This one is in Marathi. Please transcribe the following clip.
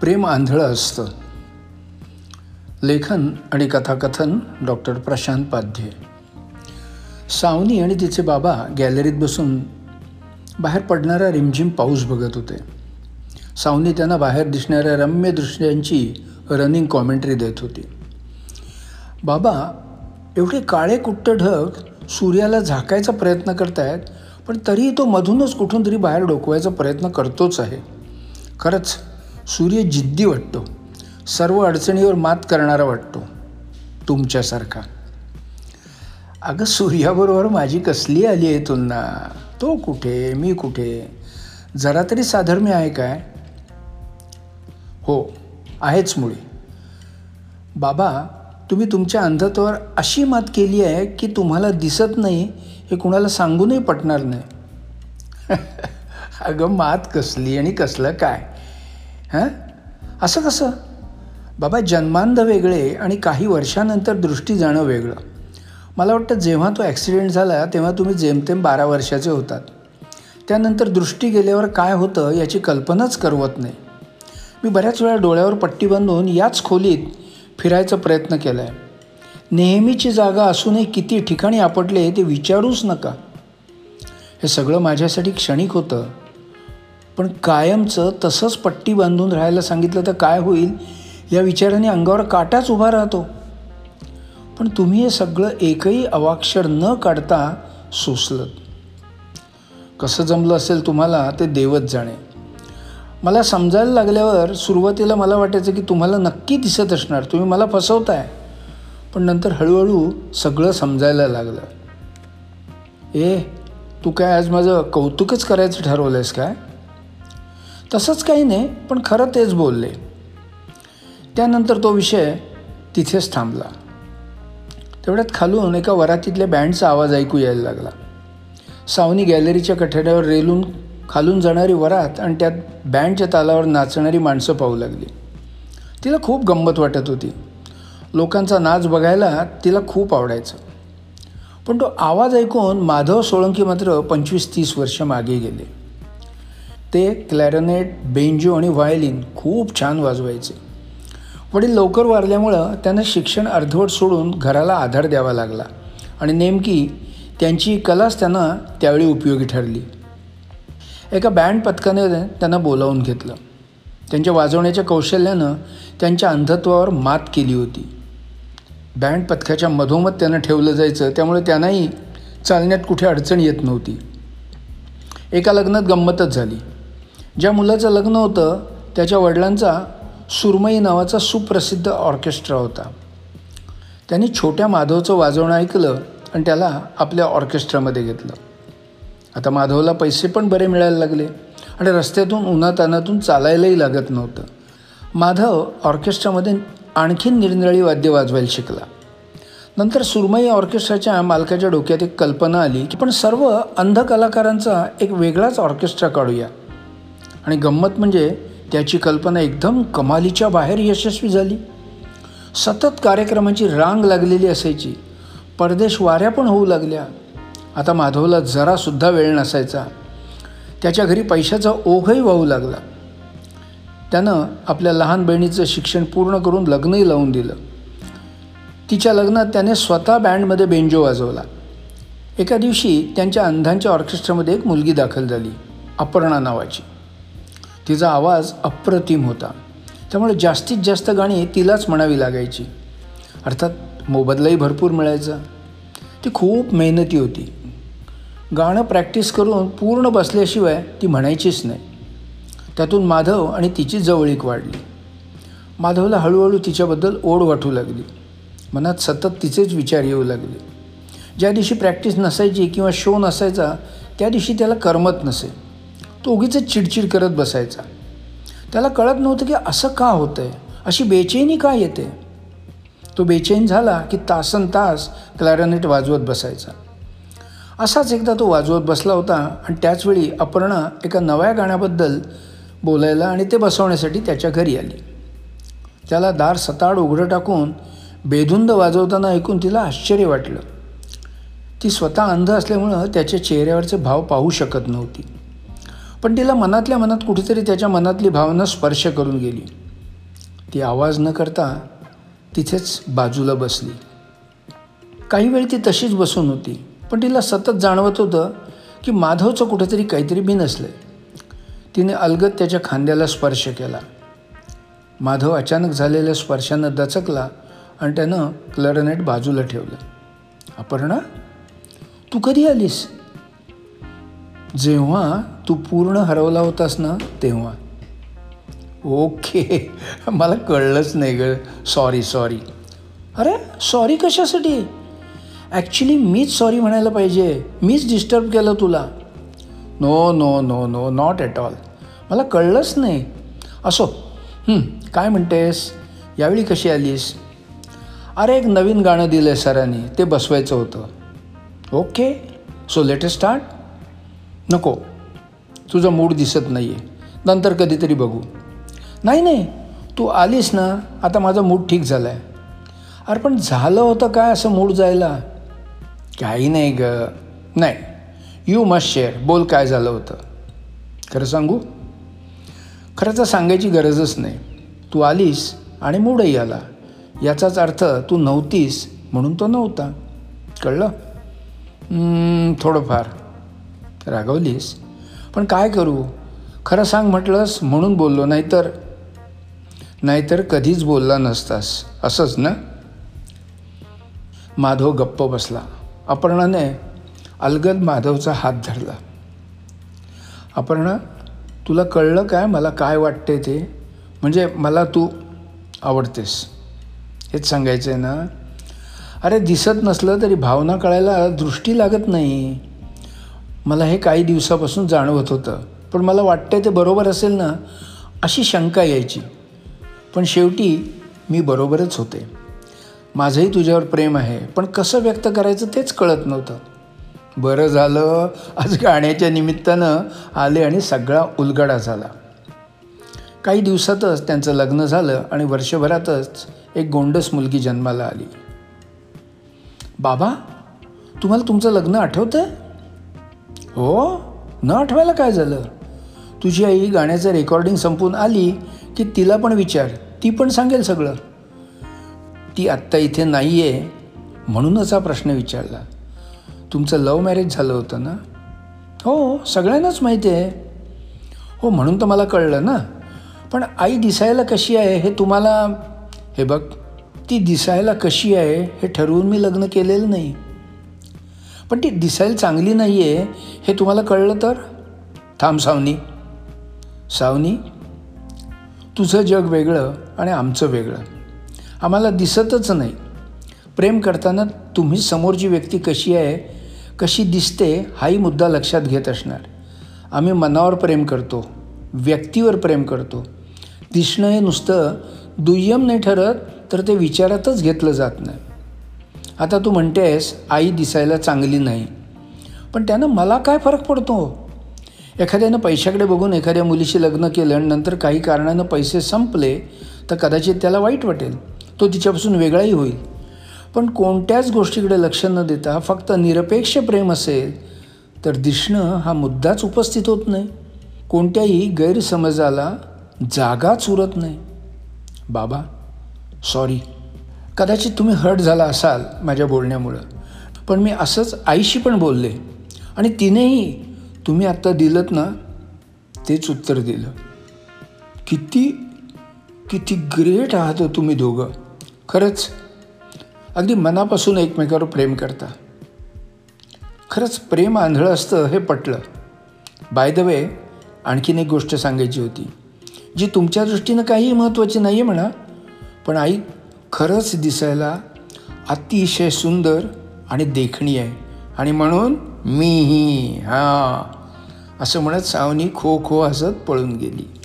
प्रेम आंधळं असतं. लेखन आणि कथाकथन डॉक्टर प्रशांत पाध्ये. सावनी आणि तिचे बाबा गॅलरीत बसून बाहेर पडणारा रिमझिम पाऊस बघत होते. सावनी त्यांना बाहेर दिसणाऱ्या रम्य दृश्यांची रनिंग कॉमेंट्री देत होती. बाबा एवढे काळे कुट्ट ढग सूर्याला झाकायचा प्रयत्न करतायत पण तरीही तो मधूनच कुठून तरी बाहेर डोकवायचा प्रयत्न करतोच आहे. खरंच सूर्य जिद्दी वाटतो. सर्व अडचणीवर मात करणारा वाटतो. तुमच्यासारखा. अगं सूर्याबरोबर माझी कसली आली आहे तुलना? तो कुठे? मी कुठे? जरा तरी साधर्म्य आहे काय? हो आहेच मुळे. बाबा तुम्ही तुमच्या अंधत्वावर अशी मात केली आहे की तुम्हाला दिसत नाही हे कुणाला सांगूनही पटणार नाही. अगं मात कसली आणि कसलं काय? हां? असं कसं? बाबा जन्मांध वेगळे आणि काही वर्षानंतर दृष्टी जाणं वेगळं. मला वाटतं जेव्हा तो ॲक्सिडेंट झाला तेव्हा तुम्ही जेमतेम बारा वर्षाचे होतात. त्यानंतर दृष्टी गेल्यावर काय होतं याची कल्पनाच करवत नाही. मी बऱ्याच वेळा डोळ्यावर पट्टी बांधून याच खोलीत फिरायचा प्रयत्न केला आहे नेहमीची जागा असूनही किती ठिकाणी आपटले ते विचारूच नका. हे सगळं माझ्यासाठी क्षणिक होतं. पण कायमचं तसंच पट्टी बांधून राहायला सांगितलं तर काय होईल? या विचाराने अंगावर काटाच उभा राहतो. पण तुम्ही हे सगळं एकही अवाक्षर न काढता सोसलं कसं जमलं असेल तुम्हाला ते देवच जाणे. मला समजायला लागल्यावर सुरुवातीला मला वाटायचं की तुम्हाला नक्की दिसत असणार. तुम्ही मला फसवताय. पण नंतर हळूहळू सगळं समजायला लागलं. ए तू काय आज माझं कौतुकच करायचं ठरवलं आहेस काय? तसंच काही नाही पण खरं तेच बोलले. त्यानंतर तो विषय तिथेच थांबला. तेवढ्यात खालून एका वरातीतल्या बँडचा आवाज ऐकू यायला लागला. सावनी गॅलरीच्या कठड्यावर रेलून खालून जाणारी वरात आणि त्यात बँडच्या तालावर नाचणारी माणसं पाहू लागली. तिला खूप गंमत वाटत होती. लोकांचा नाच बघायला तिला खूप आवडायचं. पण तो आवाज ऐकून माधव सोळंकी मात्र पंचवीस तीस वर्ष मागे गेले. ते क्लॅरनेट बेंजो आणि व्हायलिन खूप छान वाजवायचे. वडील लवकर वारल्यामुळं त्यांना शिक्षण अर्धवट सोडून घराला आधार द्यावा लागला आणि नेमकी त्यांची कलाच त्यांना त्यावेळी उपयोगी ठरली. एका बँड पथकाने त्यांना बोलावून घेतलं. त्यांच्या वाजवण्याच्या कौशल्यानं त्यांच्या अंधत्वावर मात केली होती. बँड पथकाच्या मधोमध त्यांना ठेवलं जायचं त्यामुळे त्यांनाही चालण्यात कुठे अडचण येत नव्हती. एका लग्नात गंमतच झाली. ज्या मुलाचं लग्न होतं त्याच्या वडिलांचा सुरमई नावाचा सुप्रसिद्ध ऑर्केस्ट्रा होता. त्यांनी छोट्या माधवचं वाजवणं ऐकलं आणि त्याला आपल्या ऑर्केस्ट्रामध्ये घेतलं. आता माधवला पैसे पण बरे मिळायला लागले आणि रस्त्यातून उन्हातानातून चालायलाही लागत नव्हतं. माधव ऑर्केस्ट्रामध्ये आणखीन निरनिराळी वाद्य वाजवायला शिकला. नंतर सुरमई ऑर्केस्ट्राच्या मालकाच्या डोक्यात एक कल्पना आली की पण सर्व अंध कलाकारांचा एक वेगळाच ऑर्केस्ट्रा काढूया. आणि गंमत म्हणजे त्याची कल्पना एकदम कमालीच्या बाहेर यशस्वी झाली. सतत कार्यक्रमाची रांग लागलेली असायची. परदेश वाऱ्या पण होऊ लागल्या. आता माधवला जरासुद्धा वेळ नसायचा. त्याच्या घरी पैशाचा ओघही वाहू लागला. त्यानं आपल्या लहान बहिणीचं शिक्षण पूर्ण करून लग्नही लावून दिलं. तिच्या लग्नात त्याने स्वतः बँडमध्ये बेंजो वाजवला. एका दिवशी त्यांच्या अंधांच्या ऑर्केस्ट्रामध्ये एक मुलगी दाखल झाली अपर्णा नावाची. तिचा आवाज अप्रतिम होता. त्यामुळे जास्तीत जास्त गाणी तिलाच म्हणावी लागायची. अर्थात मोबदलाही भरपूर मिळायचा. ती खूप मेहनती होती. गाणं प्रॅक्टिस करून पूर्ण बसल्याशिवाय ती म्हणायचीच नाही. त्यातून माधव आणि तिची जवळीक वाढली. माधवला हळूहळू तिच्याबद्दल ओढ वाटू लागली. मनात सतत तिचेच विचार येऊ लागले. ज्या दिवशी प्रॅक्टिस नसायची किंवा शो नसायचा त्या दिवशी त्याला करमत नसे. तो उगीच चिडचिड करत बसायचा. त्याला कळत नव्हतं की असं का होतं आहे अशी बेचैनी का येते? तो बेचैन झाला की तासन तास क्लॅरनेट वाजवत बसायचा. असाच एकदा तो वाजवत बसला होता आणि त्याचवेळी अपर्णा एका नव्या गाण्याबद्दल बोलायला आणि ते बसवण्यासाठी त्याच्या घरी आली. त्याला दार सताड उघडं टाकून बेधुंद वाजवताना ऐकून तिला आश्चर्य वाटलं. ती स्वतः अंध असल्यामुळं त्याच्या चेहऱ्यावरचे भाव पाहू शकत नव्हती. पण तिला मनातल्या मनात कुठेतरी त्याच्या मनातली भावना स्पर्श करून गेली. ती आवाज न करता तिथेच बाजूला बसली. काही वेळ ती तशीच बसून होती पण तिला सतत जाणवत होतं की माधवचं कुठेतरी काहीतरी बिनसलं तिने अलगत त्याच्या खांद्याला स्पर्श केला. माधव अचानक झालेल्या स्पर्शानं दचकला आणि त्यानं क्लरनेट बाजूला ठेवलं. अपर्णा तू कधी आलीस? जेव्हा तू पूर्ण हरवला होतास ना तेव्हा. ओके. मला कळलंच नाही ग. सॉरी सॉरी अरे सॉरी कशासाठी? ॲक्च्युली मीच सॉरी म्हणायला पाहिजे. मीच डिस्टर्ब केलं तुला. No no no no not at all मला कळलंच नाही. असो. काय म्हणतेस? यावेळी कशी आलीस? अरे एक नवीन गाणं दिलं आहे सरांनी. ते बसवायचं होतं. ओके सो लेटेस्ट स्टार्ट नको. तुझा मूड दिसत नाही आहे नंतर कधीतरी बघू. नाही नाही. तू आलीस ना आता माझा मूड ठीक झाला आहे अरे पण झालं होतं काय असं मूड जायला? काही नाही ग. नाही. यू मस्ट शेअर बोल काय झालं होतं. खरं सांगू? खरं तर सांगायची गरजच नाही. तू आलीस आणि मूडही आला. याचाच अर्थ तू नव्हतीस म्हणून तो नव्हता. कळलं? थोडंफार. रागवलीस. पण काय करू? खरं सांग म्हटलंस म्हणून बोललो. नाहीतर नाहीतर कधीच बोलला नसतास. असंच ना? माधव गप्प बसला. अपर्णाने अलगद माधवचा हात धरला. अपर्णा तुला कळलं काय? मला काय वाटते ते? म्हणजे मला तू आवडतेस. हेच सांगायचं आहे ना? अरे दिसत नसलं तरी भावना कळायला दृष्टी लागत नाही. मला हे काही दिवसापासून जाणवत होतं. पण मला वाटतं ते बरोबर असेल ना अशी शंका यायची. पण शेवटी मी बरोबरच होते. माझंही तुझ्यावर प्रेम आहे पण कसं व्यक्त करायचं तेच कळत नव्हतं. बरं झालं आज गाण्याच्या निमित्तानं आले आणि सगळा उलगडा झाला. काही दिवसातच त्यांचं लग्न झालं आणि वर्षभरातच एक गोंडस मुलगी जन्माला आली. बाबा तुम्हाला तुमचं लग्न आठवतं हो? न आठवायला काय झालं? तुझी आई गाण्याचं रेकॉर्डिंग संपून आली की तिला पण विचार ती पण सांगेल सगळं. ती आत्ता इथे नाही आहे म्हणूनच हा प्रश्न विचारला. तुमचं लव्ह मॅरेज झालं होतं ना? हो सगळ्यांनाच माहिती आहे. हो म्हणून तर मला कळलं ना. पण आई दिसायला कशी आहे हे तुम्हाला हे बघ ती दिसायला कशी आहे हे ठरवून मी लग्न केलेलं नाही. पण ती दिसायला चांगली नाही आहे हे तुम्हाला कळलं तर? थांब सावनी. सावनी तुझं जग वेगळं आणि आमचं वेगळं. आम्हाला दिसतच नाही. प्रेम करताना तुम्ही समोरची व्यक्ती कशी आहे कशी दिसते हाही मुद्दा लक्षात घेत असणार. आम्ही मनावर प्रेम करतो व्यक्तीवर प्रेम करतो. दिसणं हे नुसतं दुय्यम नाही ठरत तर ते विचारातच घेतलं जात नाही. आता तू म्हणतेस आई दिसायला चांगली नाही. पण त्यानं मला काय फरक पडतो? एखाद्यानं पैशाकडे बघून एखाद्या मुलीशी लग्न केलं आणि नंतर काही कारणानं पैसे संपले तर कदाचित त्याला वाईट वाटेल. तो तिच्यापासून वेगळाही होईल. पण कोणत्याच गोष्टीकडे लक्ष न देता फक्त निरपेक्ष प्रेम असेल तर दिसणं हा मुद्दाच उपस्थित होत नाही. कोणत्याही गैरसमजाला जागाच उरत नाही. बाबा सॉरी कदाचित तुम्ही हर्ट झाला असाल माझ्या बोलण्यामुळं. पण मी असंच आईशी पण बोलले. आणि तिनेही तुम्ही आत्ता दिलं ना तेच उत्तर दिलं. किती किती ग्रेट आहात हो तुम्ही दोघं. खरंच अगदी मनापासून एकमेकावर प्रेम करता. खरंच प्रेम आंधळं असतं हे पटलं. बाय द वे आणखीन एक गोष्ट सांगायची होती जी तुमच्या दृष्टीनं काहीही महत्त्वाची नाही आहे म्हणा पण आई खरंच दिसायला अतिशय सुंदर आणि देखणी आहे. आणि म्हणून मीही हां. असं म्हणत सावनी खो खो हसत पळून गेली.